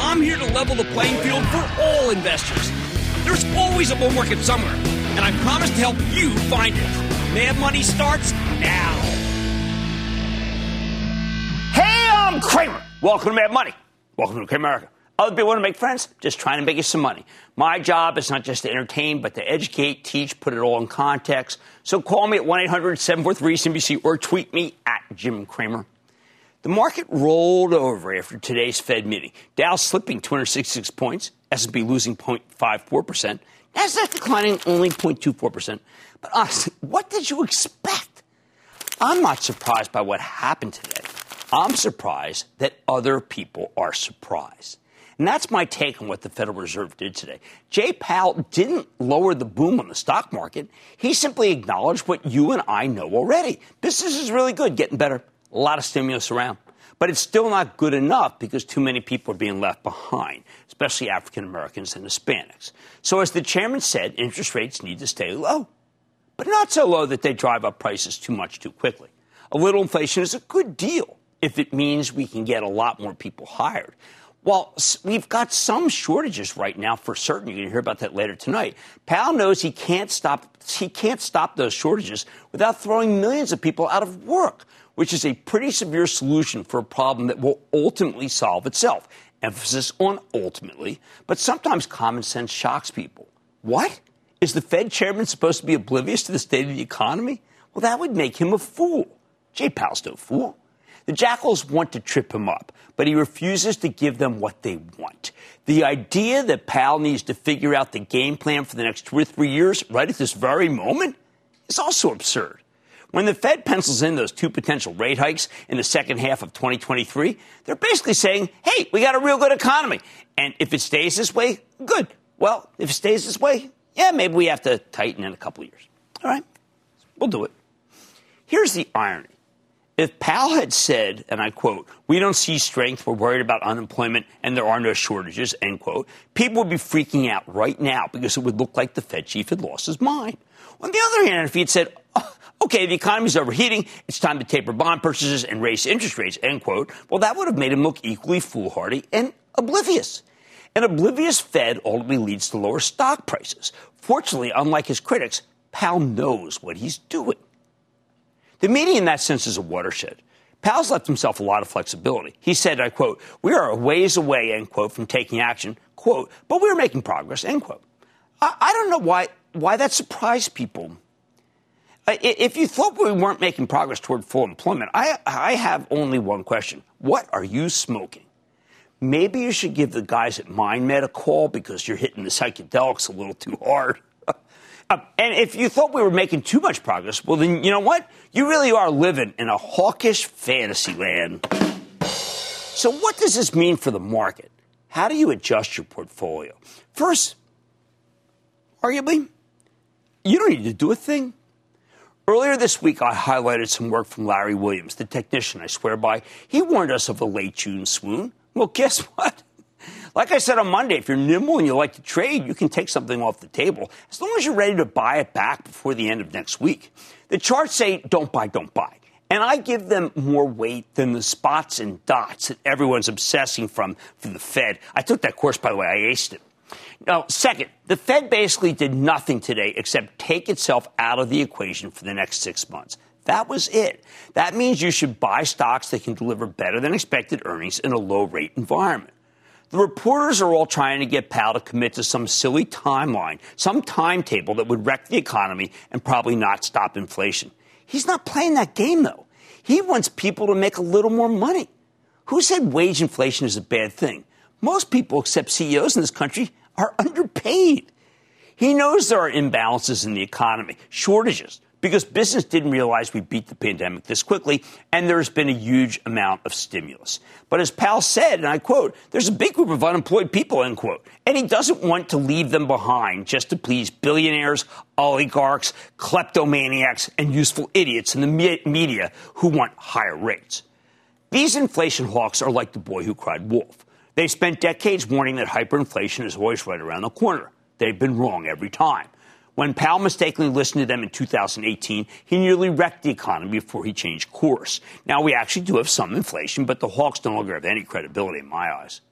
I'm here to level the playing field for all investors. There's always a bull market somewhere, and I promise to help you find it. Mad Money starts now. Hey, I'm Cramer. Welcome to Mad Money. Welcome to America. Other people want to make friends, just trying to make you some money. My job is not just to entertain, but to educate, teach, put it all in context. So call me at 1 800 743 CNBC or tweet me at Jim Cramer. The market rolled over after today's Fed meeting. Dow slipping 266 points, S&P losing 0.54%, Nasdaq declining only 0.24%. But honestly, what did you expect? I'm not surprised by what happened today. I'm surprised that other people are surprised. And that's my take on what the Federal Reserve did today. Jay Powell didn't lower the boom on the stock market. He simply acknowledged what you and I know already. Business is really good, getting better. A lot of stimulus around. But it's still not good enough because too many people are being left behind, especially African Americans and Hispanics. So, as the chairman said, interest rates need to stay low, but not so low that they drive up prices too much too quickly. A little inflation is a good deal if it means we can get a lot more people hired. Well, we've got some shortages right now for certain. You're going to hear about that later tonight. Powell knows he can't stop he can't stop those shortages without throwing millions of people out of work, which is a pretty severe solution for a problem that will ultimately solve itself. Emphasis on ultimately, but sometimes common sense shocks people. What? Is the Fed chairman supposed to be oblivious to the state of the economy? Well, that would make him a fool. Jay Powell's no fool. The Jackals want to trip him up, but he refuses to give them what they want. The idea that Powell needs to figure out the game plan for the next two or three years right at this very moment is also absurd. When the Fed pencils in those two potential rate hikes in the second half of 2023, they're basically saying, hey, we got a real good economy. And if it stays this way, good. Well, if it stays this way, yeah, maybe we have to tighten in a couple years. All right, we'll do it. Here's the irony. If Powell had said, and I quote, we don't see strength, we're worried about unemployment, and there are no shortages, end quote, people would be freaking out right now because it would look like the Fed chief had lost his mind. On the other hand, if he had said, oh, okay, the economy's overheating, it's time to taper bond purchases and raise interest rates, end quote, well, that would have made him look equally foolhardy and oblivious. An oblivious Fed ultimately leads to lower stock prices. Fortunately, unlike his critics, Powell knows what he's doing. The meeting, in that sense, is a watershed. Powell's left himself a lot of flexibility. He said, I quote, we are a ways away, end quote, from taking action, quote, but we're making progress, end quote. I, I don't know why, why that surprised people. If you thought we weren't making progress toward full employment, I, I have only one question. What are you smoking? Maybe you should give the guys at MindMed a call because you're hitting the psychedelics a little too hard. Um, and if you thought we were making too much progress, well, then you know what? You really are living in a hawkish fantasy land. So, what does this mean for the market? How do you adjust your portfolio? First, arguably, you don't need to do a thing. Earlier this week, I highlighted some work from Larry Williams, the technician I swear by. He warned us of a late June swoon. Well, guess what? Like I said on Monday, if you're nimble and you like to trade, you can take something off the table as long as you're ready to buy it back before the end of next week. The charts say don't buy, don't buy. And I give them more weight than the spots and dots that everyone's obsessing from for the Fed. I took that course, by the way. I aced it. Now, second, the Fed basically did nothing today except take itself out of the equation for the next six months. That was it. That means you should buy stocks that can deliver better than expected earnings in a low rate environment. The reporters are all trying to get Powell to commit to some silly timeline, some timetable that would wreck the economy and probably not stop inflation. He's not playing that game, though. He wants people to make a little more money. Who said wage inflation is a bad thing? Most people, except CEOs in this country, are underpaid. He knows there are imbalances in the economy, shortages, because business didn't realize we beat the pandemic this quickly, and there's been a huge amount of stimulus. But as Powell said, and I quote, there's a big group of unemployed people, end quote, and he doesn't want to leave them behind just to please billionaires, oligarchs, kleptomaniacs, and useful idiots in the media who want higher rates. These inflation hawks are like the boy who cried wolf. They've spent decades warning that hyperinflation is always right around the corner. They've been wrong every time. When Powell mistakenly listened to them in 2018, he nearly wrecked the economy before he changed course. Now we actually do have some inflation, but the Hawks no longer have any credibility in my eyes.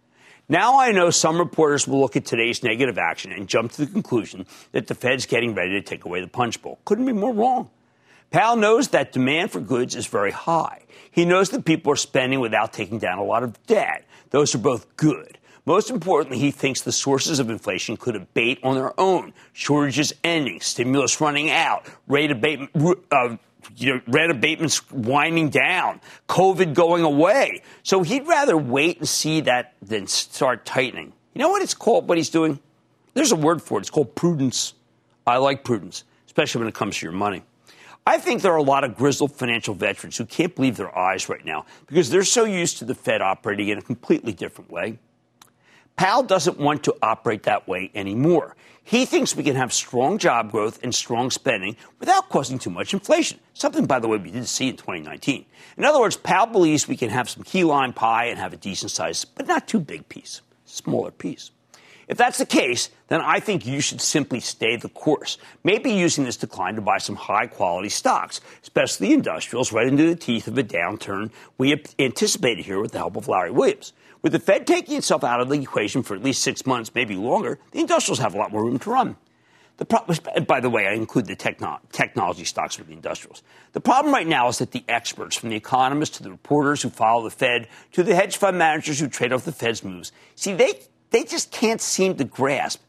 Now I know some reporters will look at today's negative action and jump to the conclusion that the Fed's getting ready to take away the punch bowl. Couldn't be more wrong. Powell knows that demand for goods is very high. He knows that people are spending without taking down a lot of debt. Those are both good. Most importantly, he thinks the sources of inflation could abate on their own. Shortages ending, stimulus running out, rate abatement, uh, you know, rent abatements winding down, COVID going away. So he'd rather wait and see that than start tightening. You know what it's called, what he's doing? There's a word for it. It's called prudence. I like prudence, especially when it comes to your money. I think there are a lot of grizzled financial veterans who can't believe their eyes right now because they're so used to the Fed operating in a completely different way. Powell doesn't want to operate that way anymore. He thinks we can have strong job growth and strong spending without causing too much inflation, something, by the way, we didn't see in 2019. In other words, Powell believes we can have some key lime pie and have a decent size, but not too big piece, smaller piece. If that's the case, then I think you should simply stay the course. Maybe using this decline to buy some high quality stocks, especially the industrials, right into the teeth of a downturn we anticipated here with the help of Larry Williams. With the Fed taking itself out of the equation for at least six months, maybe longer, the industrials have a lot more room to run. The by the way, I include the techno- technology stocks with the industrials. The problem right now is that the experts, from the economists to the reporters who follow the Fed to the hedge fund managers who trade off the Fed's moves, see, they, they just can't seem to grasp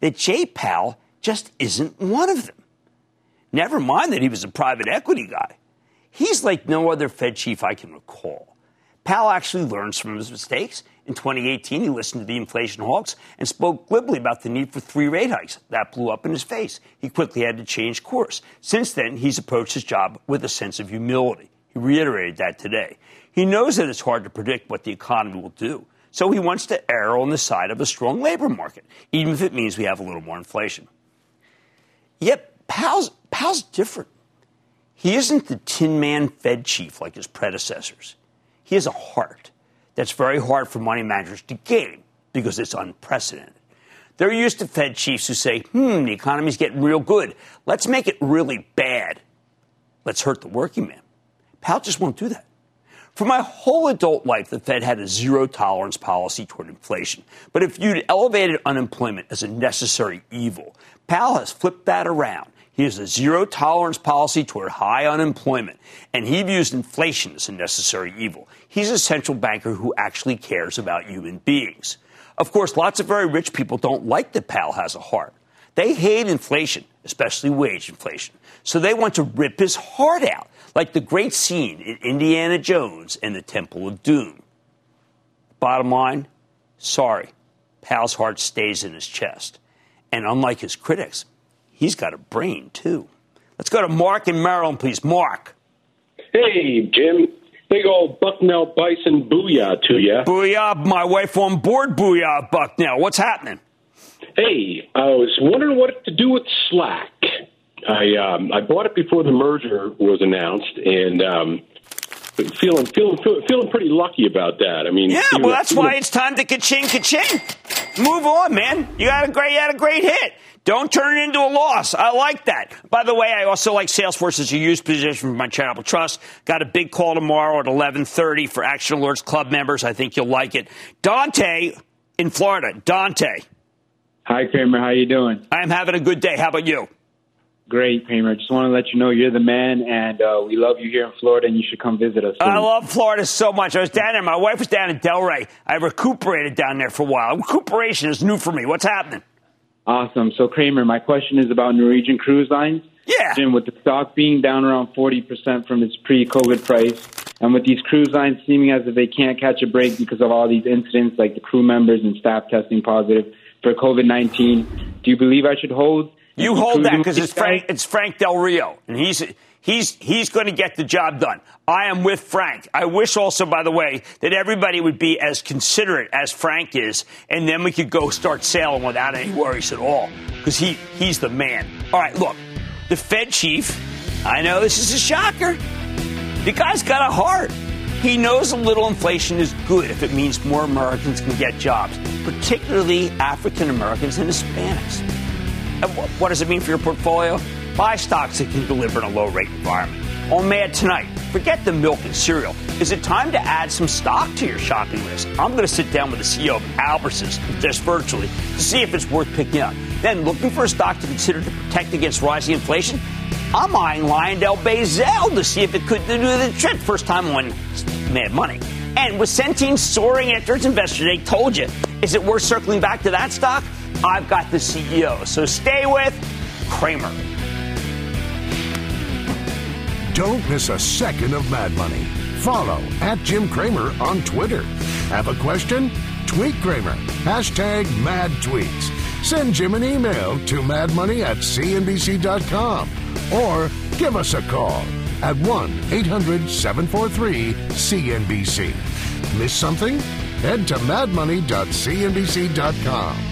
that Jay Powell just isn't one of them. Never mind that he was a private equity guy. He's like no other Fed chief I can recall. Powell actually learns from his mistakes. In 2018, he listened to the inflation hawks and spoke glibly about the need for three rate hikes. That blew up in his face. He quickly had to change course. Since then, he's approached his job with a sense of humility. He reiterated that today. He knows that it's hard to predict what the economy will do. So he wants to err on the side of a strong labor market, even if it means we have a little more inflation. Yet Powell's, Powell's different. He isn't the tin man Fed chief like his predecessors. He has a heart that's very hard for money managers to gain because it's unprecedented. They're used to Fed chiefs who say, hmm, the economy's getting real good. Let's make it really bad. Let's hurt the working man. Powell just won't do that. For my whole adult life, the Fed had a zero tolerance policy toward inflation. But if viewed elevated unemployment as a necessary evil, Powell has flipped that around he has a zero tolerance policy toward high unemployment, and he views inflation as a necessary evil. He's a central banker who actually cares about human beings. Of course, lots of very rich people don't like that Powell has a heart. They hate inflation, especially wage inflation. So they want to rip his heart out, like the great scene in Indiana Jones and the Temple of Doom. Bottom line sorry, Powell's heart stays in his chest. And unlike his critics, He's got a brain, too. Let's go to Mark in Maryland, please. Mark. Hey, Jim. Big old Bucknell Bison booyah to you. Booyah. My wife on board, booyah, Bucknell. What's happening? Hey, I was wondering what to do with Slack. I um, I bought it before the merger was announced, and um, feeling feeling feeling pretty lucky about that. I mean, yeah, well, that's why it's time to ka-ching, ka-ching. Move on, man. You got a great, you had a great hit. Don't turn it into a loss. I like that. By the way, I also like Salesforce as a used position for my charitable trust. Got a big call tomorrow at 11:30 for Action Alerts Club members. I think you'll like it. Dante in Florida. Dante. Hi, Cramer. How you doing? I'm having a good day. How about you? Great, Cramer. Just want to let you know you're the man, and uh, we love you here in Florida, and you should come visit us. Soon. I love Florida so much. I was down there. My wife was down in Delray. I recuperated down there for a while. Recuperation is new for me. What's happening? Awesome. So, Cramer, my question is about Norwegian Cruise Lines. Yeah. Jim, with the stock being down around 40% from its pre COVID price, and with these cruise lines seeming as if they can't catch a break because of all these incidents like the crew members and staff testing positive for COVID 19, do you believe I should hold? You hold that because it's Frank, it's Frank Del Rio, and he's he's he's going to get the job done. I am with Frank. I wish also, by the way, that everybody would be as considerate as Frank is, and then we could go start sailing without any worries at all because he he's the man. All right, look, the Fed chief. I know this is a shocker. The guy's got a heart. He knows a little inflation is good if it means more Americans can get jobs, particularly African Americans and Hispanics. What does it mean for your portfolio? Buy stocks that can deliver in a low rate environment. On Mad tonight, forget the milk and cereal. Is it time to add some stock to your shopping list? I'm going to sit down with the CEO of Albertsons just virtually to see if it's worth picking up. Then, looking for a stock to consider to protect against rising inflation? I'm eyeing LyondellBasell to see if it could do the trick. First time on Mad Money. And with Centene soaring after its investor day, told you, is it worth circling back to that stock? I've got the CEO. So stay with Cramer. Don't miss a second of Mad Money. Follow at Jim Cramer on Twitter. Have a question? Tweet Cramer. Hashtag mad tweets. Send Jim an email to madmoney at cnbc.com or give us a call at 1 800 743 CNBC. Miss something? Head to madmoney.cnbc.com.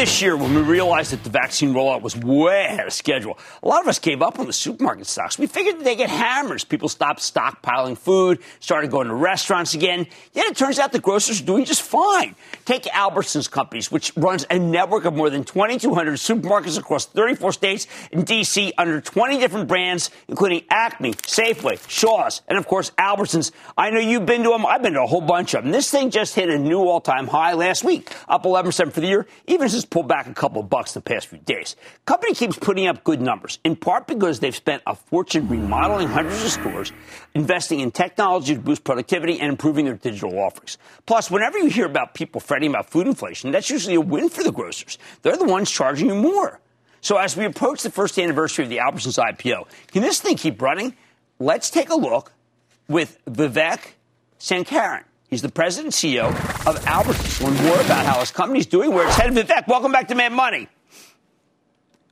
This year when we realized that the vaccine rollout was way ahead of schedule, a lot of us gave up on the supermarket stocks. We figured they get hammers. People stopped stockpiling food, started going to restaurants again. Yet it turns out the grocers are doing just fine. Take Albertsons Companies, which runs a network of more than 2,200 supermarkets across 34 states and D.C. under 20 different brands, including Acme, Safeway, Shaw's, and of course Albertsons. I know you've been to them. I've been to a whole bunch of them. This thing just hit a new all-time high last week, up 11% for the year, even as it's pulled back a couple bucks the past few days. Company keeps putting up good numbers, in part because they've spent a fortune remodeling hundreds of stores, investing in technology to boost productivity, and improving their digital offerings. Plus, whenever you hear about people fretting about food inflation, that's usually a win for the grocers. They're the ones charging you more. So as we approach the first anniversary of the Albertsons IPO, can this thing keep running? Let's take a look with Vivek Sankaran. He's the president and CEO of Albertsons. Learn more about how his company's doing, where it's headed. Vivek, welcome back to Mad Money.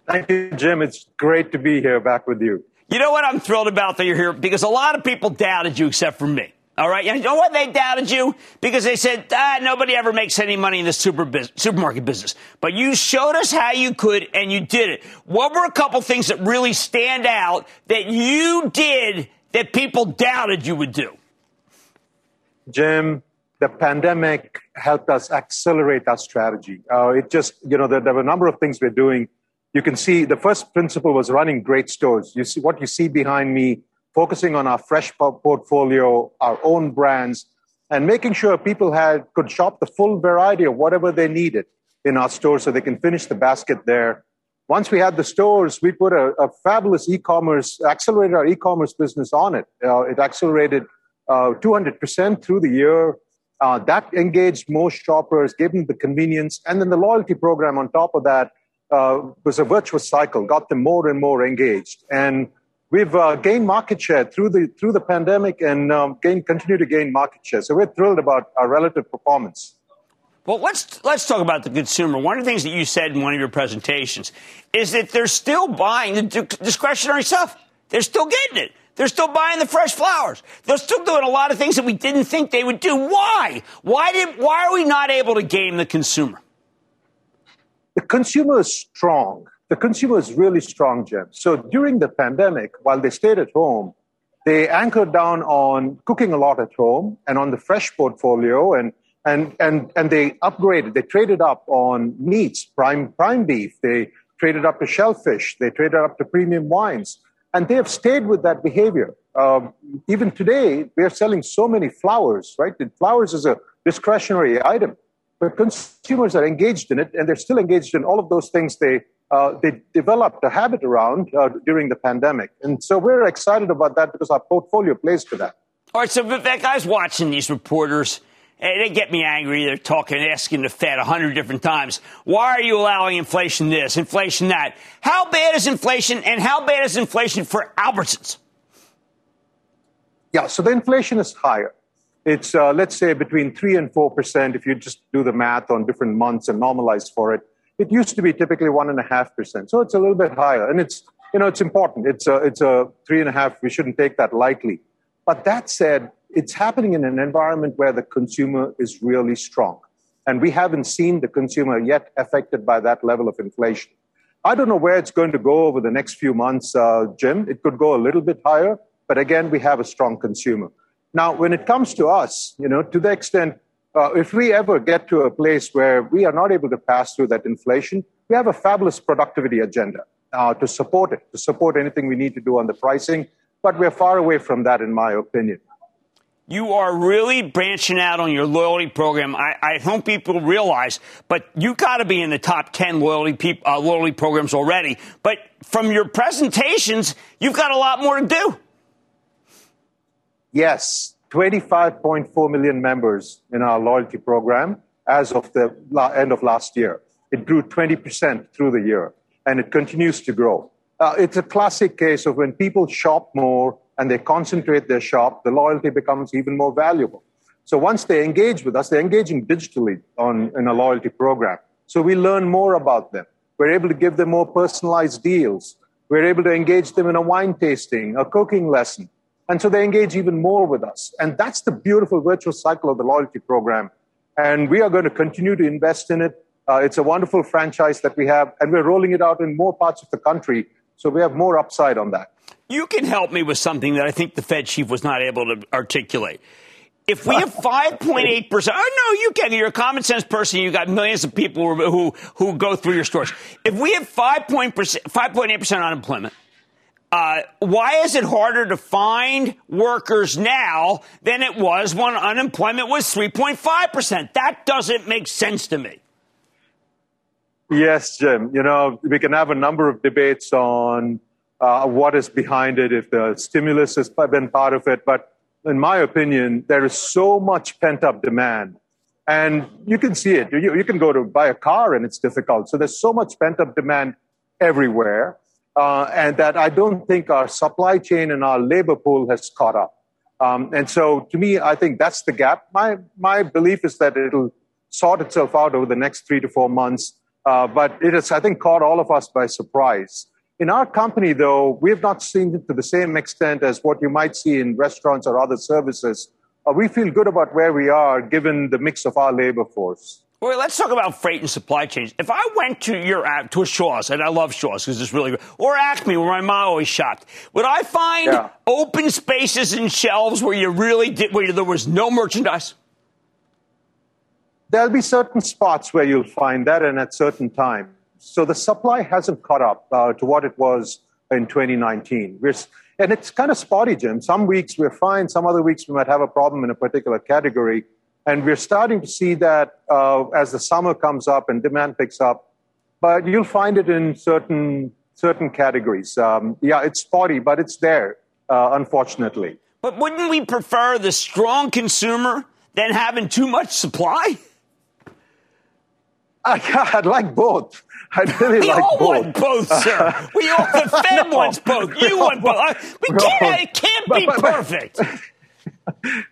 Thank you, Jim. It's great to be here back with you. You know what I'm thrilled about that you're here? Because a lot of people doubted you except for me. All right. You know what? They doubted you because they said, ah, nobody ever makes any money in the super biz- supermarket business. But you showed us how you could and you did it. What were a couple things that really stand out that you did that people doubted you would do? Jim, the pandemic helped us accelerate our strategy. Uh, it just, you know, there, there were a number of things we're doing. You can see the first principle was running great stores. You see what you see behind me, focusing on our fresh portfolio, our own brands, and making sure people had could shop the full variety of whatever they needed in our stores so they can finish the basket there. Once we had the stores, we put a, a fabulous e-commerce, accelerated our e-commerce business on it. Uh, it accelerated uh, 200% through the year. Uh, that engaged more shoppers, gave them the convenience. And then the loyalty program on top of that uh, was a virtuous cycle, got them more and more engaged. And we've uh, gained market share through the, through the pandemic and um, continue to gain market share. So we're thrilled about our relative performance. Well, let's let's talk about the consumer. One of the things that you said in one of your presentations is that they're still buying the discretionary stuff. They're still getting it. They're still buying the fresh flowers. They're still doing a lot of things that we didn't think they would do. Why? Why did why are we not able to game the consumer? The consumer is strong. The consumer is really strong, Jim. So during the pandemic, while they stayed at home, they anchored down on cooking a lot at home and on the fresh portfolio and and and and they upgraded, they traded up on meats, prime prime beef, they traded up to shellfish, they traded up to premium wines. And they have stayed with that behavior. Um, even today, we are selling so many flowers, right? And flowers is a discretionary item, but consumers are engaged in it, and they're still engaged in all of those things they uh, they developed a habit around uh, during the pandemic. And so we're excited about that because our portfolio plays to that. All right, so Vivek, I was watching these reporters they get me angry. They're talking, asking the Fed a hundred different times. Why are you allowing inflation this, inflation that? How bad is inflation and how bad is inflation for Albertsons? Yeah, so the inflation is higher. It's, uh, let's say, between 3 and 4% if you just do the math on different months and normalize for it. It used to be typically 1.5%. So it's a little bit higher. And it's, you know, it's important. It's a, it's a 3.5. We shouldn't take that lightly. But that said, it's happening in an environment where the consumer is really strong. And we haven't seen the consumer yet affected by that level of inflation. I don't know where it's going to go over the next few months, uh, Jim. It could go a little bit higher, but again, we have a strong consumer. Now, when it comes to us, you know, to the extent, uh, if we ever get to a place where we are not able to pass through that inflation, we have a fabulous productivity agenda uh, to support it, to support anything we need to do on the pricing. But we're far away from that, in my opinion you are really branching out on your loyalty program. I, I hope people realize, but you got to be in the top 10 loyalty, uh, loyalty programs already. But from your presentations, you've got a lot more to do. Yes, 25.4 million members in our loyalty program as of the end of last year. It grew 20% through the year, and it continues to grow. Uh, it's a classic case of when people shop more, and they concentrate their shop, the loyalty becomes even more valuable. So once they engage with us, they're engaging digitally on, in a loyalty program. So we learn more about them. We're able to give them more personalized deals. We're able to engage them in a wine tasting, a cooking lesson. And so they engage even more with us. And that's the beautiful virtual cycle of the loyalty program. And we are going to continue to invest in it. Uh, it's a wonderful franchise that we have, and we're rolling it out in more parts of the country. So we have more upside on that. You can help me with something that I think the Fed chief was not able to articulate. If we have 5.8%, oh no, you can. You're a common sense person. You got millions of people who, who go through your stores. If we have 5.8% unemployment, uh, why is it harder to find workers now than it was when unemployment was 3.5%? That doesn't make sense to me. Yes, Jim. You know, we can have a number of debates on uh, what is behind it, if the stimulus has been part of it. But in my opinion, there is so much pent up demand. And you can see it. You, you can go to buy a car and it's difficult. So there's so much pent up demand everywhere. Uh, and that I don't think our supply chain and our labor pool has caught up. Um, and so to me, I think that's the gap. My, my belief is that it'll sort itself out over the next three to four months. Uh, but it has, I think, caught all of us by surprise. In our company, though, we have not seen it to the same extent as what you might see in restaurants or other services. Uh, we feel good about where we are given the mix of our labor force. Well, let's talk about freight and supply chains. If I went to your app to a Shaw's, and I love Shaw's because it's really good, or Acme, where my mom always shopped, would I find yeah. open spaces and shelves where you really did, where there was no merchandise? there'll be certain spots where you'll find that and at certain times. So the supply hasn't caught up uh, to what it was in 2019. We're, and it's kind of spotty, Jim. Some weeks we're fine, some other weeks we might have a problem in a particular category. And we're starting to see that uh, as the summer comes up and demand picks up. But you'll find it in certain certain categories. Um, yeah, it's spotty, but it's there, uh, unfortunately. But wouldn't we prefer the strong consumer than having too much supply? Uh, I'd like both. I'd really we like all both. want both, sir. We all, the Fed no, wants both. You no, want both. We no, can't, it can't but, be but, perfect.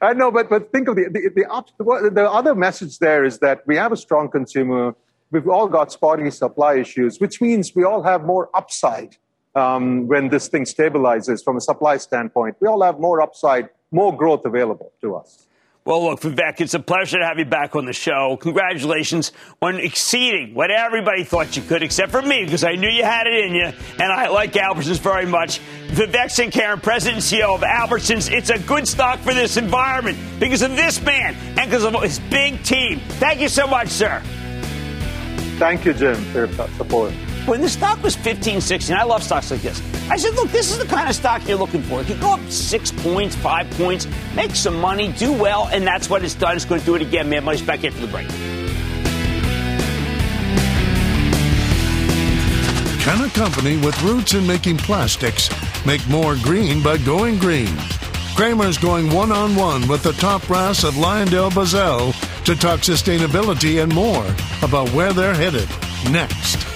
I know, but, but think of the, the, the, the other message there is that we have a strong consumer. We've all got spotty supply issues, which means we all have more upside um, when this thing stabilizes from a supply standpoint. We all have more upside, more growth available to us. Well, look, Vivek, it's a pleasure to have you back on the show. Congratulations on exceeding what everybody thought you could, except for me, because I knew you had it in you, and I like Albertsons very much. Vivek Sankaran, President and CEO of Albertsons, it's a good stock for this environment because of this man and because of his big team. Thank you so much, sir. Thank you, Jim, for your support. When the stock was 15, 16, I love stocks like this. I said, look, this is the kind of stock you're looking for. It could go up six points, five points, make some money, do well, and that's what it's done. It's going to do it again. Man, money's back after the break. Can a company with roots in making plastics make more green by going green? Cramer's going one on one with the top brass at LyondellBasell to talk sustainability and more about where they're headed next.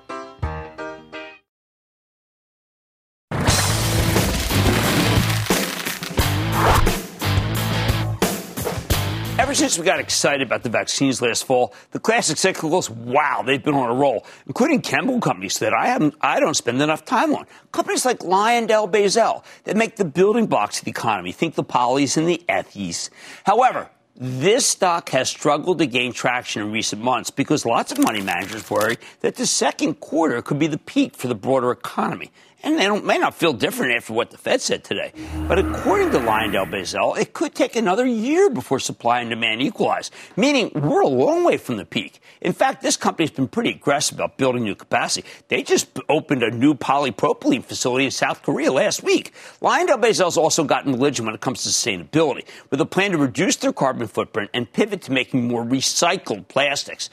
Since we got excited about the vaccines last fall, the classic cyclicals, wow, they've been on a roll, including chemical companies that I haven't, I don't spend enough time on. Companies like LyondellBasell that make the building blocks of the economy. Think the polys and the ethies. However, this stock has struggled to gain traction in recent months because lots of money managers worry that the second quarter could be the peak for the broader economy. And they may not feel different after what the Fed said today. But according to LyondellBasell, it could take another year before supply and demand equalize, meaning we're a long way from the peak. In fact, this company's been pretty aggressive about building new capacity. They just opened a new polypropylene facility in South Korea last week. LyondellBasell's also gotten religion when it comes to sustainability, with a plan to reduce their carbon footprint and pivot to making more recycled plastics.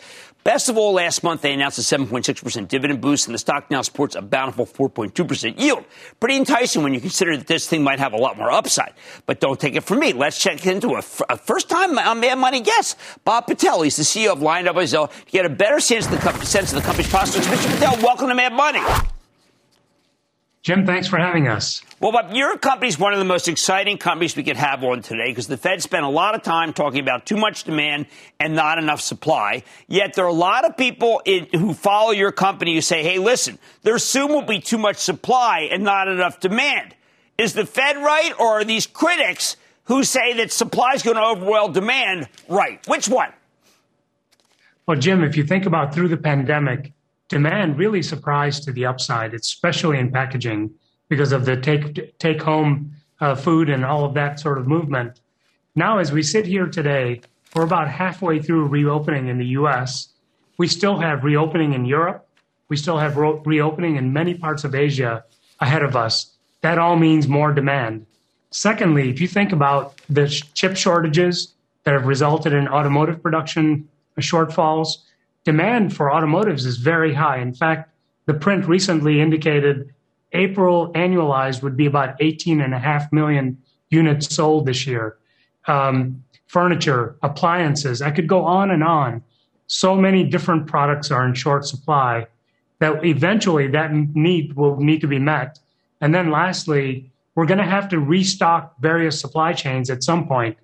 Best of all, last month they announced a 7.6% dividend boost, and the stock now supports a bountiful 4.2% yield. Pretty enticing when you consider that this thing might have a lot more upside. But don't take it from me. Let's check into a, first time on Mad Money guest, Bob Patel. He's the CEO of LyondellBasell to get a better sense of the, sense of the company's prospects. Mr. Patel, welcome to Mad Money. Jim, thanks for having us. Well, but your company is one of the most exciting companies we could have on today because the Fed spent a lot of time talking about too much demand and not enough supply. Yet there are a lot of people in, who follow your company who say, hey, listen, there soon will be too much supply and not enough demand. Is the Fed right or are these critics who say that supply is going to overwhelm demand right? Which one? Well, Jim, if you think about through the pandemic, demand really surprised to the upside, especially in packaging because of the take take home uh, food and all of that sort of movement. Now, as we sit here today, we're about halfway through reopening in the U.S. We still have reopening in Europe. We still have re- reopening in many parts of Asia ahead of us. That all means more demand. Secondly, if you think about the chip shortages that have resulted in automotive production shortfalls, demand for automotives is very high. In fact, the print recently indicated April annualized would be about 18.5 million units sold this year. Um, furniture, appliances, I could go on and on. So many different products are in short supply that eventually that need will need to be met. And then lastly, we're going to have to restock various supply chains at some point.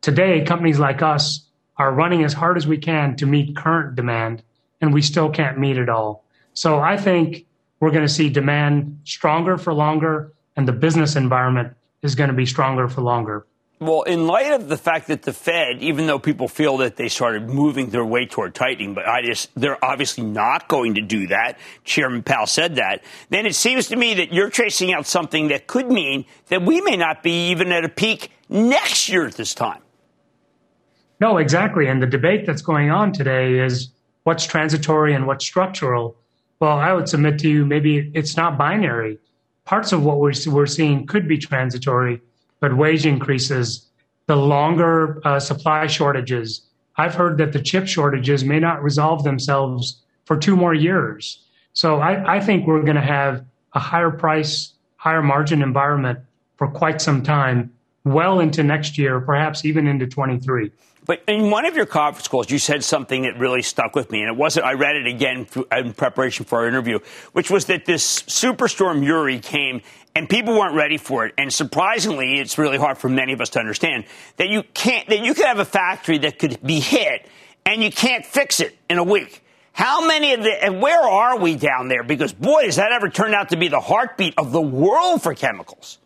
Today, companies like us are running as hard as we can to meet current demand, and we still can't meet it all. So I think we're going to see demand stronger for longer, and the business environment is going to be stronger for longer. Well, in light of the fact that the Fed, even though people feel that they started moving their way toward tightening, but I just, they're obviously not going to do that. Chairman Powell said that. Then it seems to me that you're tracing out something that could mean that we may not be even at a peak next year at this time. No, exactly. And the debate that's going on today is what's transitory and what's structural. Well, I would submit to you maybe it's not binary. Parts of what we're, we're seeing could be transitory, but wage increases, the longer uh, supply shortages. I've heard that the chip shortages may not resolve themselves for two more years. So I, I think we're going to have a higher price, higher margin environment for quite some time, well into next year, perhaps even into 23. But in one of your conference calls, you said something that really stuck with me, and it wasn't. I read it again in preparation for our interview, which was that this superstorm Uri came and people weren't ready for it. And surprisingly, it's really hard for many of us to understand that you can't that you could have a factory that could be hit and you can't fix it in a week. How many of the and where are we down there? Because boy, does that ever turn out to be the heartbeat of the world for chemicals.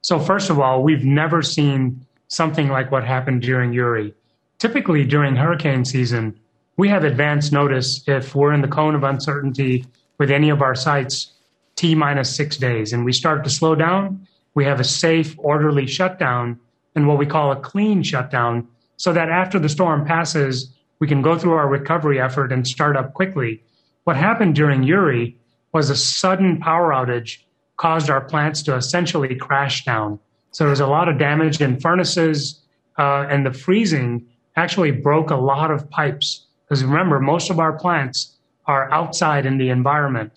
So first of all, we've never seen something like what happened during Uri. Typically, during hurricane season, we have advance notice if we're in the cone of uncertainty with any of our sites T minus six days and we start to slow down. We have a safe, orderly shutdown and what we call a clean shutdown so that after the storm passes, we can go through our recovery effort and start up quickly. What happened during Uri was a sudden power outage caused our plants to essentially crash down. So there was a lot of damage in furnaces, uh, and the freezing actually broke a lot of pipes. Because remember, most of our plants are outside in the environment.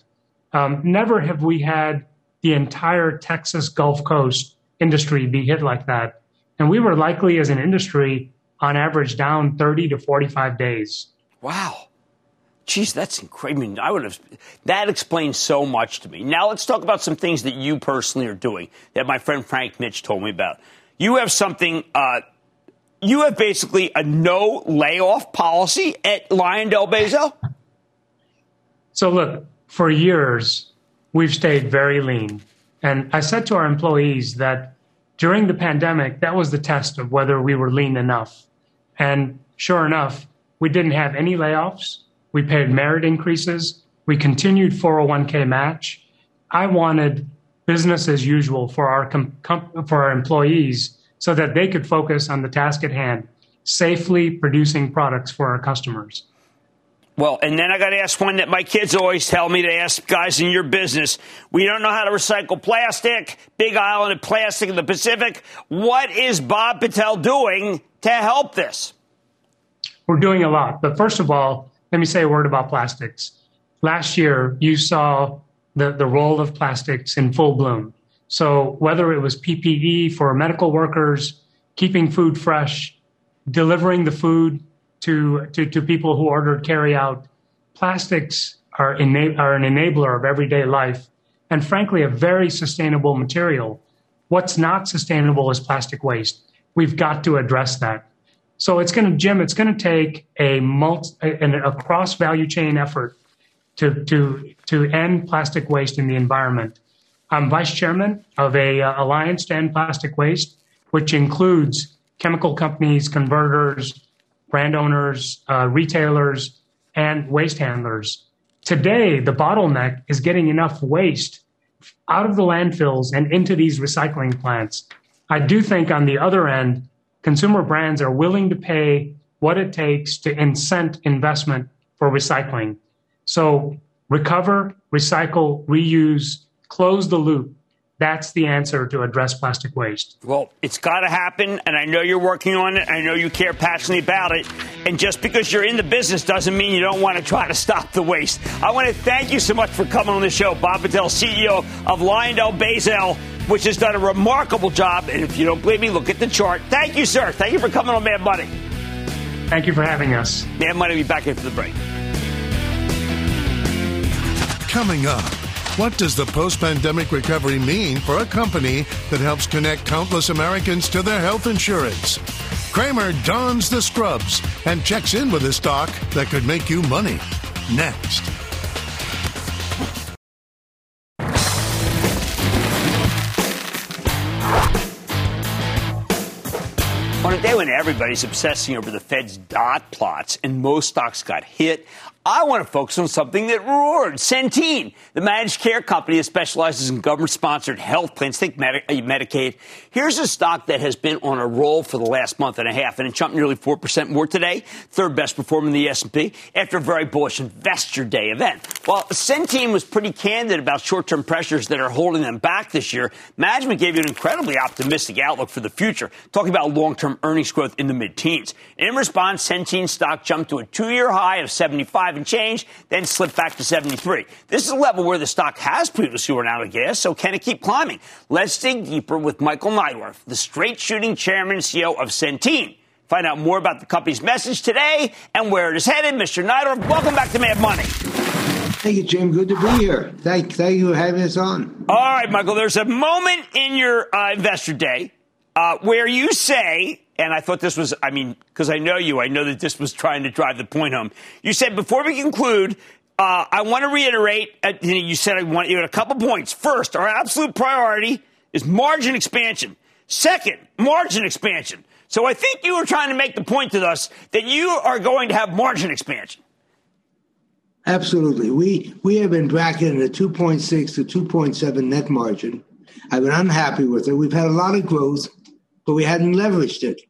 Um, never have we had the entire Texas Gulf Coast industry be hit like that. And we were likely, as an industry, on average down 30 to 45 days. Wow. Geez, that's incredible. I, mean, I would have. That explains so much to me. Now let's talk about some things that you personally are doing that my friend Frank Mitch told me about. You have something. Uh, you have basically a no layoff policy at LyondellBasell. So look, for years we've stayed very lean, and I said to our employees that during the pandemic that was the test of whether we were lean enough. And sure enough, we didn't have any layoffs we paid merit increases. We continued 401k match. I wanted business as usual for our com- com- for our employees so that they could focus on the task at hand, safely producing products for our customers. Well, and then I got to ask one that my kids always tell me to ask guys in your business. We don't know how to recycle plastic, big island of plastic in the Pacific. What is Bob Patel doing to help this? We're doing a lot. But first of all, let me say a word about plastics. Last year, you saw the, the role of plastics in full bloom. So whether it was PPE for medical workers, keeping food fresh, delivering the food to, to, to people who ordered carry out. Plastics are, ena- are an enabler of everyday life and, frankly, a very sustainable material. What's not sustainable is plastic waste. We've got to address that. So it's going to, Jim, it's going to take a multi, a, a cross value chain effort to, to, to end plastic waste in the environment. I'm vice chairman of a uh, alliance to end plastic waste, which includes chemical companies, converters, brand owners, uh, retailers, and waste handlers. Today, the bottleneck is getting enough waste out of the landfills and into these recycling plants. I do think on the other end, consumer brands are willing to pay what it takes to incent investment for recycling. So recover, recycle, reuse, close the loop that's the answer to address plastic waste. Well, it's got to happen, and I know you're working on it. I know you care passionately about it. And just because you're in the business doesn't mean you don't want to try to stop the waste. I want to thank you so much for coming on the show, Bob Patel, CEO of LyondellBasell, which has done a remarkable job. And if you don't believe me, look at the chart. Thank you, sir. Thank you for coming on Mad Money. Thank you for having us. Mad Money will be back after the break. Coming up. What does the post pandemic recovery mean for a company that helps connect countless Americans to their health insurance? Cramer dons the scrubs and checks in with a stock that could make you money. Next. Everybody's obsessing over the Fed's dot plots and most stocks got hit, I want to focus on something that roared. Centene, the managed care company that specializes in government sponsored health plans, think Medi- uh, Medicaid. Here's a stock that has been on a roll for the last month and a half, and it jumped nearly 4% more today, third best performer in the S&P after a very bullish investor day event. While Centene was pretty candid about short-term pressures that are holding them back this year, management gave you an incredibly optimistic outlook for the future, talking about long-term earnings growth in the mid-teens. In response, Centene stock jumped to a two-year high of 75 and change, then slip back to 73. This is a level where the stock has previously run out of gas, so can it keep climbing? Let's dig deeper with Michael Neidorff, the straight shooting chairman and CEO of Centene. Find out more about the company's message today and where it is headed. Mr. Neidorff, welcome back to Mad Money. Thank you, Jim. Good to be here. Thank, thank you for having us on. All right, Michael, there's a moment in your uh, investor day uh, where you say, and I thought this was, I mean, because I know you, I know that this was trying to drive the point home. You said, before we conclude, uh, I want to reiterate, uh, you said I want you had a couple points. First, our absolute priority is margin expansion. Second, margin expansion. So I think you were trying to make the point to us that you are going to have margin expansion. Absolutely. We we have been bracketing a 2.6 to 2.7 net margin. I've been unhappy with it. We've had a lot of growth, but we hadn't leveraged it.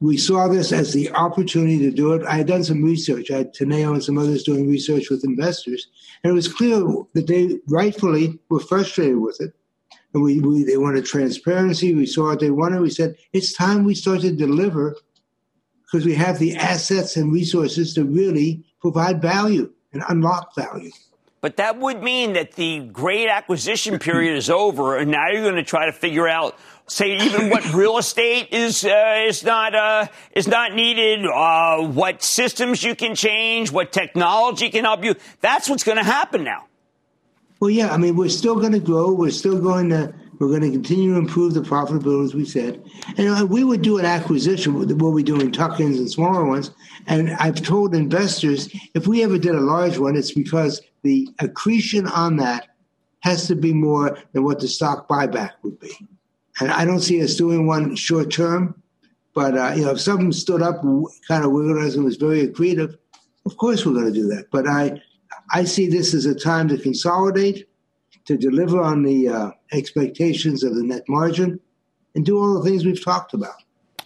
We saw this as the opportunity to do it. I had done some research. I had Teneo and some others doing research with investors, and it was clear that they rightfully were frustrated with it. And we, we they wanted transparency. We saw what they wanted. We said it's time we start to deliver because we have the assets and resources to really provide value and unlock value. But that would mean that the great acquisition period is over, and now you're going to try to figure out, say, even what real estate is uh, is not uh, is not needed, uh, what systems you can change, what technology can help you. That's what's going to happen now. Well, yeah, I mean, we're still going to grow. We're still going to we're going to continue to improve the profitability, as we said. And uh, we would do an acquisition, what we're doing tuck-ins and smaller ones. And I've told investors, if we ever did a large one, it's because the accretion on that has to be more than what the stock buyback would be. And I don't see us doing one short term. But uh, you know, if something stood up, kind of wiggled us, and was very accretive, of course we're going to do that. But I, I see this as a time to consolidate to deliver on the uh, expectations of the net margin and do all the things we've talked about.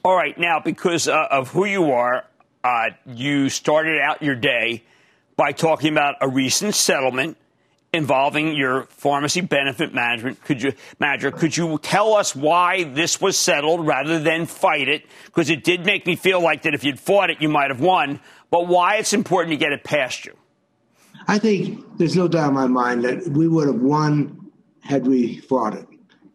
All right. Now, because uh, of who you are, uh, you started out your day by talking about a recent settlement involving your pharmacy benefit management. Could you manager could you tell us why this was settled rather than fight it? Because it did make me feel like that if you'd fought it you might have won but why it's important to get it past you. I think there's no doubt in my mind that we would have won had we fought it.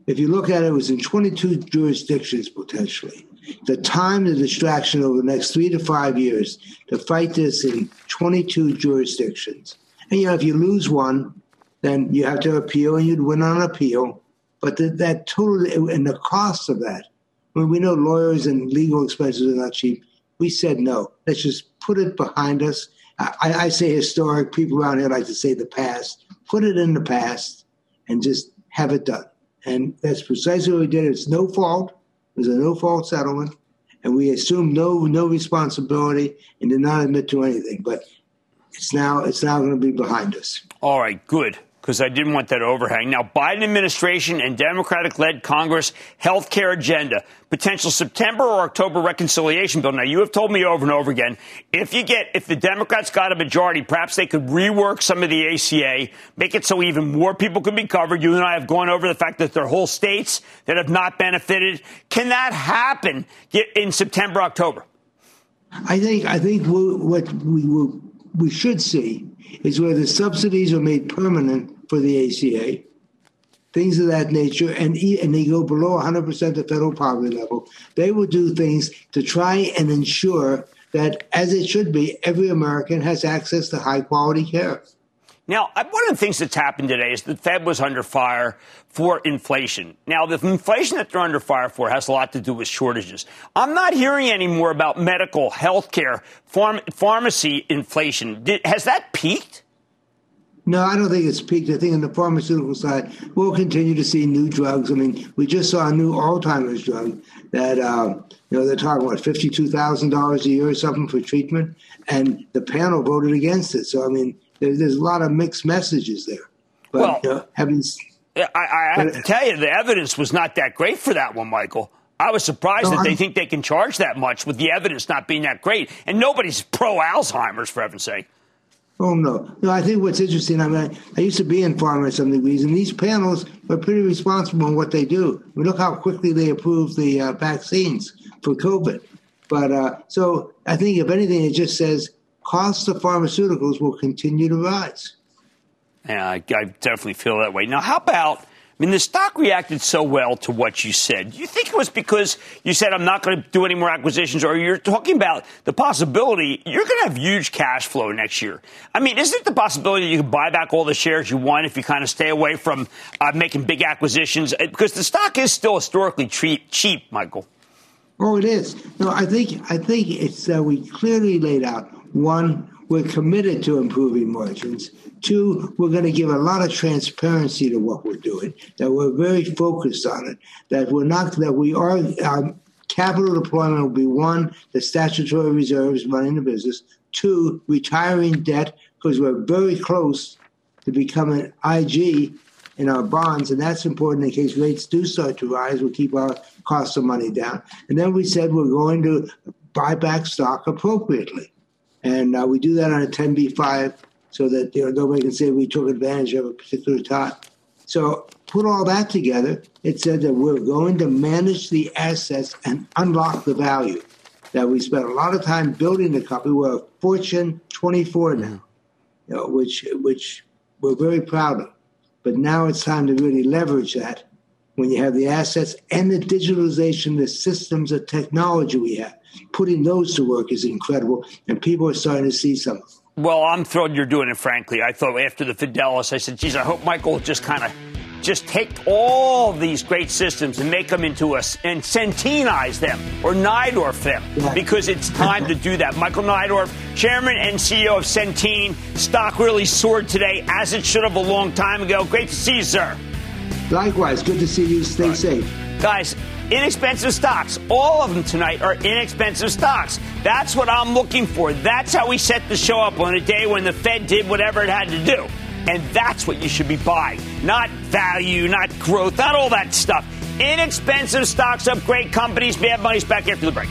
If you look at it it was in 22 jurisdictions potentially. The time, the distraction over the next three to five years to fight this in 22 jurisdictions. And, you know, if you lose one, then you have to appeal and you'd win on appeal. But the, that total, and the cost of that, when we know lawyers and legal expenses are not cheap, we said no. Let's just put it behind us. I, I say historic. People around here like to say the past. Put it in the past and just have it done. And that's precisely what we did. It's no fault. It was a no fault settlement. And we assumed no no responsibility and did not admit to anything. But it's now it's now going to be behind us. All right, good because I didn't want that overhang. Now, Biden administration and Democratic led Congress health care agenda, potential September or October reconciliation bill. Now, you have told me over and over again, if you get, if the Democrats got a majority, perhaps they could rework some of the ACA, make it so even more people can be covered. You and I have gone over the fact that there are whole states that have not benefited. Can that happen in September, October? I think, I think what we we should see is where the subsidies are made permanent for the ACA, things of that nature, and, and they go below 100% the federal poverty level. They will do things to try and ensure that, as it should be, every American has access to high quality care. Now, one of the things that's happened today is the Fed was under fire for inflation. Now, the inflation that they're under fire for has a lot to do with shortages. I'm not hearing any more about medical, healthcare, farm, pharmacy inflation. Did, has that peaked? No, I don't think it's peaked. I think on the pharmaceutical side, we'll continue to see new drugs. I mean, we just saw a new Alzheimer's drug that, uh, you know, they're talking about $52,000 a year or something for treatment, and the panel voted against it. So, I mean, there, there's a lot of mixed messages there. But, well, know, having, I, I have to tell you, the evidence was not that great for that one, Michael. I was surprised no, that they think they can charge that much with the evidence not being that great. And nobody's pro Alzheimer's, for heaven's sake. Oh no, no. I think what's interesting. I mean, I, used to be in pharma some degrees, and these panels are pretty responsible in what they do. I mean, look how quickly they approved the uh, vaccines for COVID. But uh, so I think, if anything, it just says costs of pharmaceuticals will continue to rise. Yeah, I, I definitely feel that way. Now, how about I mean, the stock reacted so well to what you said. Do you think it was because you said, I'm not going to do any more acquisitions, or you're talking about the possibility you're going to have huge cash flow next year? I mean, isn't it the possibility that you can buy back all the shares you want if you kind of stay away from uh, making big acquisitions? Uh, because the stock is still historically cheap, cheap Michael. Oh, it is. No, I think I think it's uh, we clearly laid out one we're committed to improving margins. Two, we're going to give a lot of transparency to what we're doing, that we're very focused on it, that we're not, that we are, um, capital deployment will be one, the statutory reserves running the business. Two, retiring debt, because we're very close to becoming IG in our bonds, and that's important in case rates do start to rise. We'll keep our cost of money down. And then we said we're going to buy back stock appropriately. And uh, we do that on a 10b5 so that you know, nobody can say we took advantage of a particular time. So put all that together, it said that we're going to manage the assets and unlock the value. That we spent a lot of time building the company. We're a Fortune 24 now, you know, which which we're very proud of. But now it's time to really leverage that when you have the assets and the digitalization, the systems, the technology we have putting those to work is incredible, and people are starting to see some. Well, I'm thrilled you're doing it. Frankly, I thought after the Fidelis, I said, "Geez, I hope Michael just kind of." Just take all these great systems and make them into us and Centenize them or Neidorff them because it's time to do that. Michael Neidorff, Chairman and CEO of Centene, stock really soared today as it should have a long time ago. Great to see you, sir. Likewise, good to see you. Stay right. safe. Guys, Inexpensive stocks. All of them tonight are inexpensive stocks. That's what I'm looking for. That's how we set the show up on a day when the Fed did whatever it had to do. And that's what you should be buying. Not value, not growth, not all that stuff. Inexpensive stocks of great companies. Mad Money's back after the break.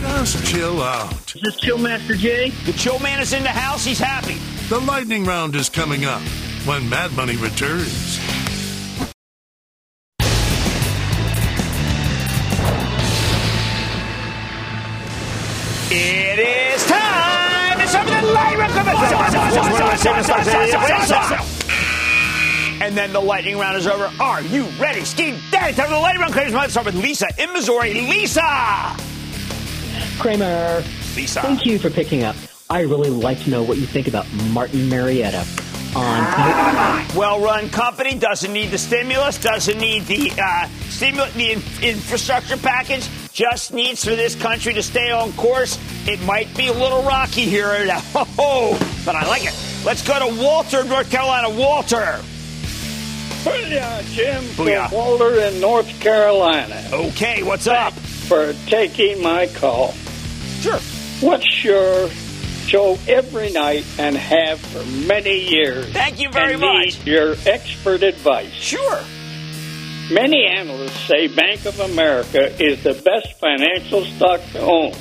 Just chill out. Is this Chill Master Jay? The chill man is in the house. He's happy. The lightning round is coming up when Mad Money returns. And then the lightning round is over. Are you ready? Ski Daddy, time for the lightning round. Crazy Let's start with Lisa in Missouri. Lisa! Cramer. Lisa. Thank you for picking up. I really like to know what you think about Martin Marietta on. Well-run company doesn't need the stimulus, doesn't need the uh, stimulus, the in- infrastructure package. Just needs for this country to stay on course. It might be a little rocky here, oh, but I like it. Let's go to Walter, North Carolina. Walter. Booyah, Jim. Booyah. From Walter in North Carolina. Okay, what's up? For taking my call. Sure. What's your show every night and have for many years? Thank you very much. Need your expert advice. Sure. Many analysts say Bank of America is the best financial stock to own.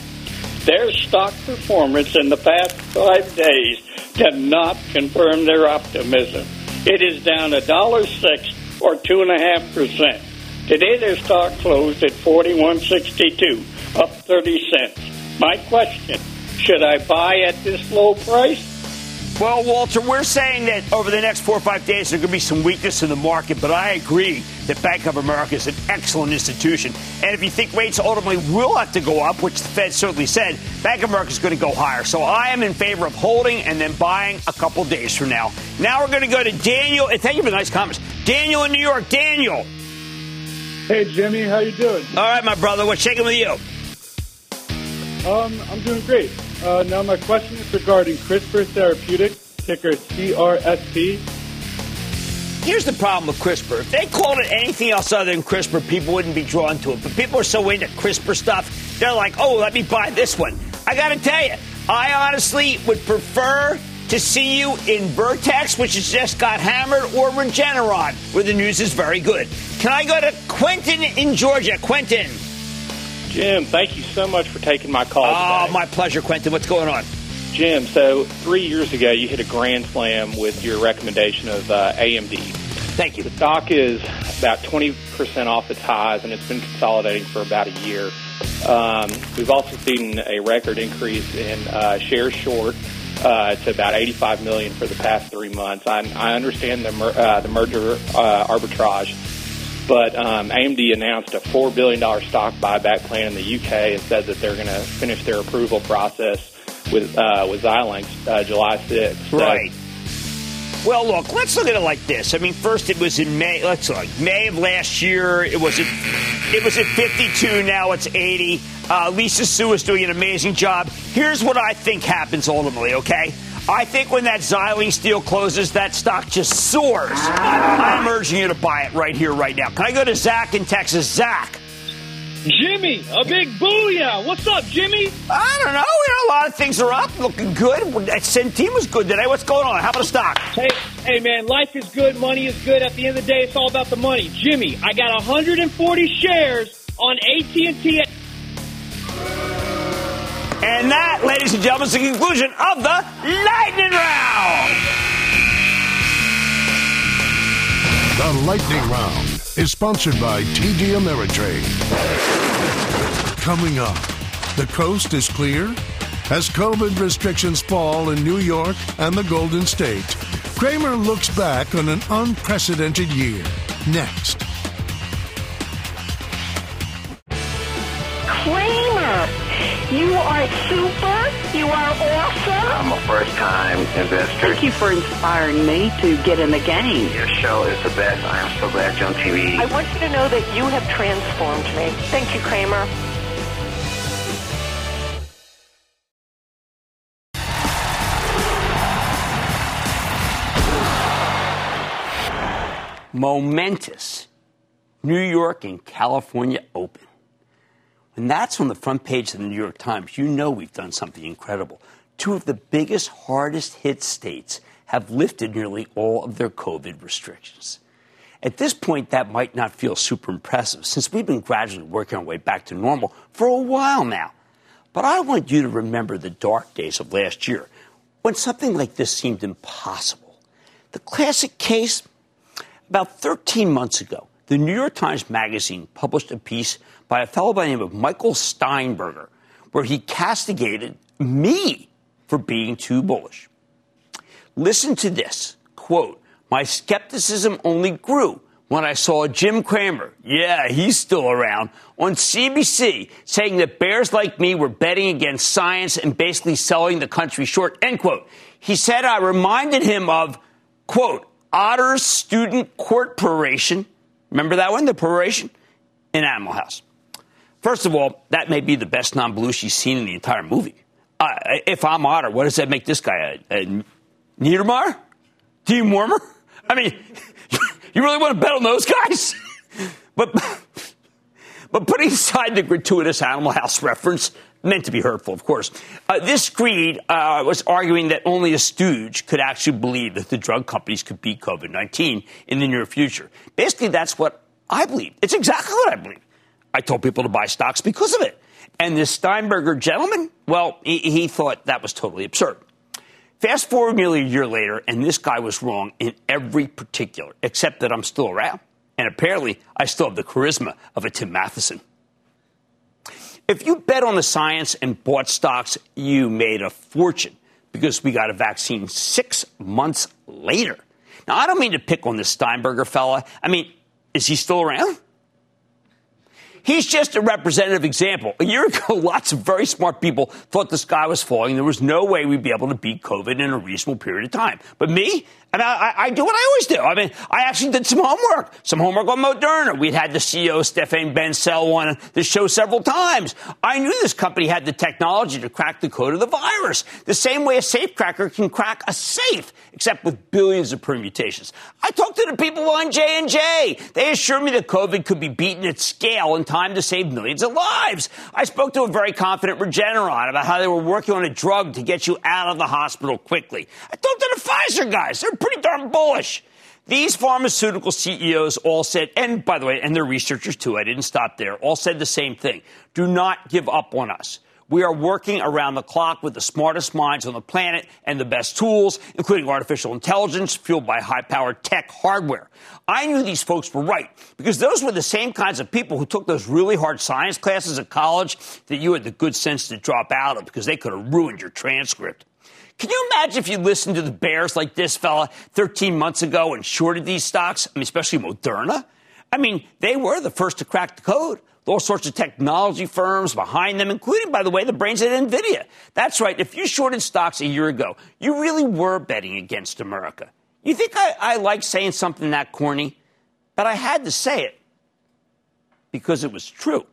Their stock performance in the past five days did not confirm their optimism. It is down a dollar six or two and a half percent. Today their stock closed at forty one sixty two, up thirty cents. My question: Should I buy at this low price? Well, Walter, we're saying that over the next four or five days there could be some weakness in the market, but I agree that Bank of America is an excellent institution. And if you think rates ultimately will have to go up, which the Fed certainly said, Bank of America is going to go higher. So I am in favor of holding and then buying a couple days from now. Now we're going to go to Daniel. And thank you for the nice comments. Daniel in New York. Daniel. Hey, Jimmy, how you doing? All right, my brother. What's shaking with you? Um, I'm doing great. Uh, now, my question is regarding CRISPR Therapeutics, ticker CRSP. Here's the problem with CRISPR. If they called it anything else other than CRISPR, people wouldn't be drawn to it. But people are so into CRISPR stuff, they're like, oh, let me buy this one. I got to tell you, I honestly would prefer to see you in Vertex, which has just got hammered, or Regeneron, where the news is very good. Can I go to Quentin in Georgia? Quentin. Jim, thank you so much for taking my call. Oh, today. my pleasure, Quentin. What's going on? Jim, so three years ago, you hit a grand slam with your recommendation of uh, AMD. Thank you. The stock is about 20% off its highs, and it's been consolidating for about a year. Um, we've also seen a record increase in uh, shares short uh, to about 85 million for the past three months. I, I understand the, mer- uh, the merger uh, arbitrage, but um, AMD announced a $4 billion stock buyback plan in the UK and said that they're going to finish their approval process with uh, with Xilinx uh, July 6th. So- Right. Well, look, let's look at it like this. I mean, first it was in May. Let's look. May of last year, it was at it was at 52. Now it's 80. Uh, Lisa Su is doing an amazing job. Here's what I think happens ultimately. Okay, I think when that Xilinx deal closes, that stock just soars. I'm urging you to buy it right here, right now. Can I go to Zach in Texas? Zach. Jimmy, a big booyah. What's up, Jimmy? I don't know. You know, a lot of things are up, looking good. Centene was good today. What's going on? How about a stock? Hey, hey, man, life is good, money is good. At the end of the day, it's all about the money. Jimmy, I got 140 shares on AT&T. And that, ladies and gentlemen, is the conclusion of the Lightning Round. The Lightning Round is sponsored by TD Ameritrade. Coming up, the coast is clear as COVID restrictions fall in New York and the Golden State. Cramer looks back on an unprecedented year. Next. Cramer, you are super. You are awesome. I'm a first time investor. Thank you for inspiring me to get in the game. Your show is the best. I am so glad you're on TV. I want you to know that you have transformed me. Thank you, Cramer. Momentous New York and California Open. And that's on the front page of the New York Times. You know we've done something incredible. two of the biggest, hardest hit states have lifted nearly all of their COVID restrictions. At this point, that might not feel super impressive since we've been gradually working our way back to normal for a while now. But I want you to remember the dark days of last year when something like this seemed impossible. The classic case about 13 months ago, the New York Times Magazine published a piece by a fellow by the name of Michael Steinberger, where he castigated me for being too bullish. Listen to this quote, My skepticism only grew when I saw Jim Cramer, yeah, he's still around, on CBC saying that bears like me were betting against science and basically selling the country short, end quote. He said I reminded him of, quote, Otter's student court peroration. Remember that one, the peroration? In Animal House. First of all, that may be the best non Belushi scene in the entire movie. Uh, if I'm Otter, what does that make this guy? A, a Niedermeyer? Dean Wormer? I mean, you really want to bet on those guys? but, but putting aside the gratuitous Animal House reference, meant to be hurtful, of course, uh, this creed uh, was arguing that only a stooge could actually believe that the drug companies could beat COVID 19 in the near future. Basically, that's what I believe. It's exactly what I believe. I told people to buy stocks because of it. And this Steinberger gentleman, well, he, he thought that was totally absurd. Fast forward nearly a year later, and this guy was wrong in every particular, except that I'm still around. And apparently, I still have the charisma of a Tim Matheson. If you bet on the science and bought stocks, you made a fortune because we got a vaccine six months later. Now, I don't mean to pick on this Steinberger fella. I mean, is he still around? He's just a representative example. A year ago, lots of very smart people thought the sky was falling. There was no way we'd be able to beat COVID in a reasonable period of time. But me, I, I, I, do what I always do. I mean, I actually did some homework, some homework on Moderna. We'd had the CEO, Stéphane Bancel, on the show several times. I knew this company had the technology to crack the code of the virus, the same way a safecracker can crack a safe, except with billions of permutations. I talked to the people on J&J. They assured me that COVID could be beaten at scale in time to save millions of lives. I spoke to a very confident Regeneron about how they were working on a drug to get you out of the hospital quickly. I talked to the Pfizer guys. They're pretty darn bullish. These pharmaceutical CEOs all said, and by the way, and their researchers too, I didn't stop there, all said the same thing. Do not give up on us. We are working around the clock with the smartest minds on the planet and the best tools, including artificial intelligence fueled by high powered tech hardware. I knew these folks were right because those were the same kinds of people who took those really hard science classes at college that you had the good sense to drop out of because they could have ruined your transcript. Can you imagine if you listened to the bears like this fella 13 months ago and shorted these stocks? I mean, especially Moderna. I mean, they were the first to crack the code. All sorts of technology firms behind them, including, by the way, the brains at NVIDIA. That's right. If you shorted stocks a year ago, you really were betting against America. You think I, I like saying something that corny? But I had to say it because it was true.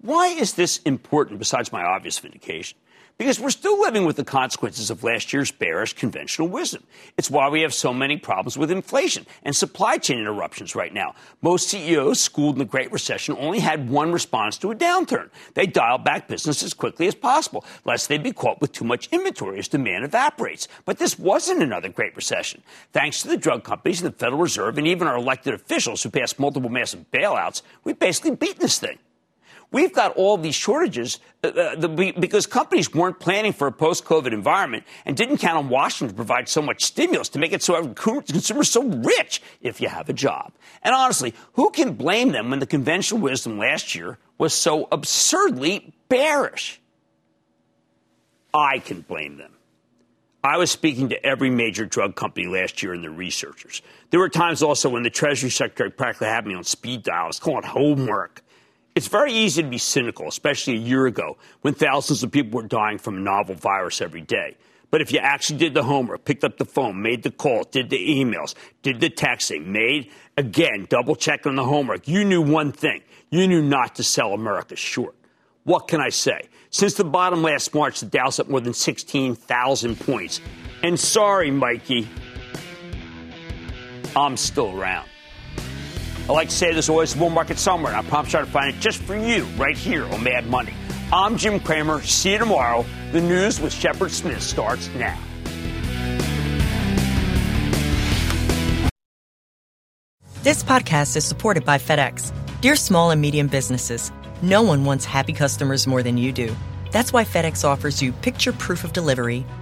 Why is this important besides my obvious vindication? Because we're still living with the consequences of last year's bearish conventional wisdom. It's why we have so many problems with inflation and supply chain interruptions right now. Most CEOs schooled in the Great Recession only had one response to a downturn. They dialed back business as quickly as possible, lest they be caught with too much inventory as demand evaporates. But this wasn't another Great Recession. Thanks to the drug companies the Federal Reserve and even our elected officials who passed multiple massive bailouts, we've basically beaten this thing. We've got all these shortages uh, uh the, because companies weren't planning for a post COVID environment and didn't count on Washington to provide so much stimulus to make it so consumers so rich if you have a job. And honestly, who can blame them when the conventional wisdom last year was so absurdly bearish? I can blame them. I was speaking to every major drug company last year and their researchers. There were times also when the Treasury Secretary practically had me on speed dial. I was calling homework. It's very easy to be cynical, especially a year ago when thousands of people were dying from a novel virus every day. But if you actually did the homework, picked up the phone, made the call, did the emails, did the texting, made, again, double check on the homework, you knew one thing. You knew not to sell America short. What can I say? Since the bottom last March, the Dow's up more than 16,000 points. And sorry, Mikey, I'm still around. I like to say there's always a bull market somewhere, and I promise you to find it just for you right here on Mad Money. I'm Jim Cramer. See you tomorrow. The news with Shepard Smith starts now. This podcast is supported by FedEx. Dear small and medium businesses, no one wants happy customers more than you do. That's why FedEx offers you picture proof of delivery,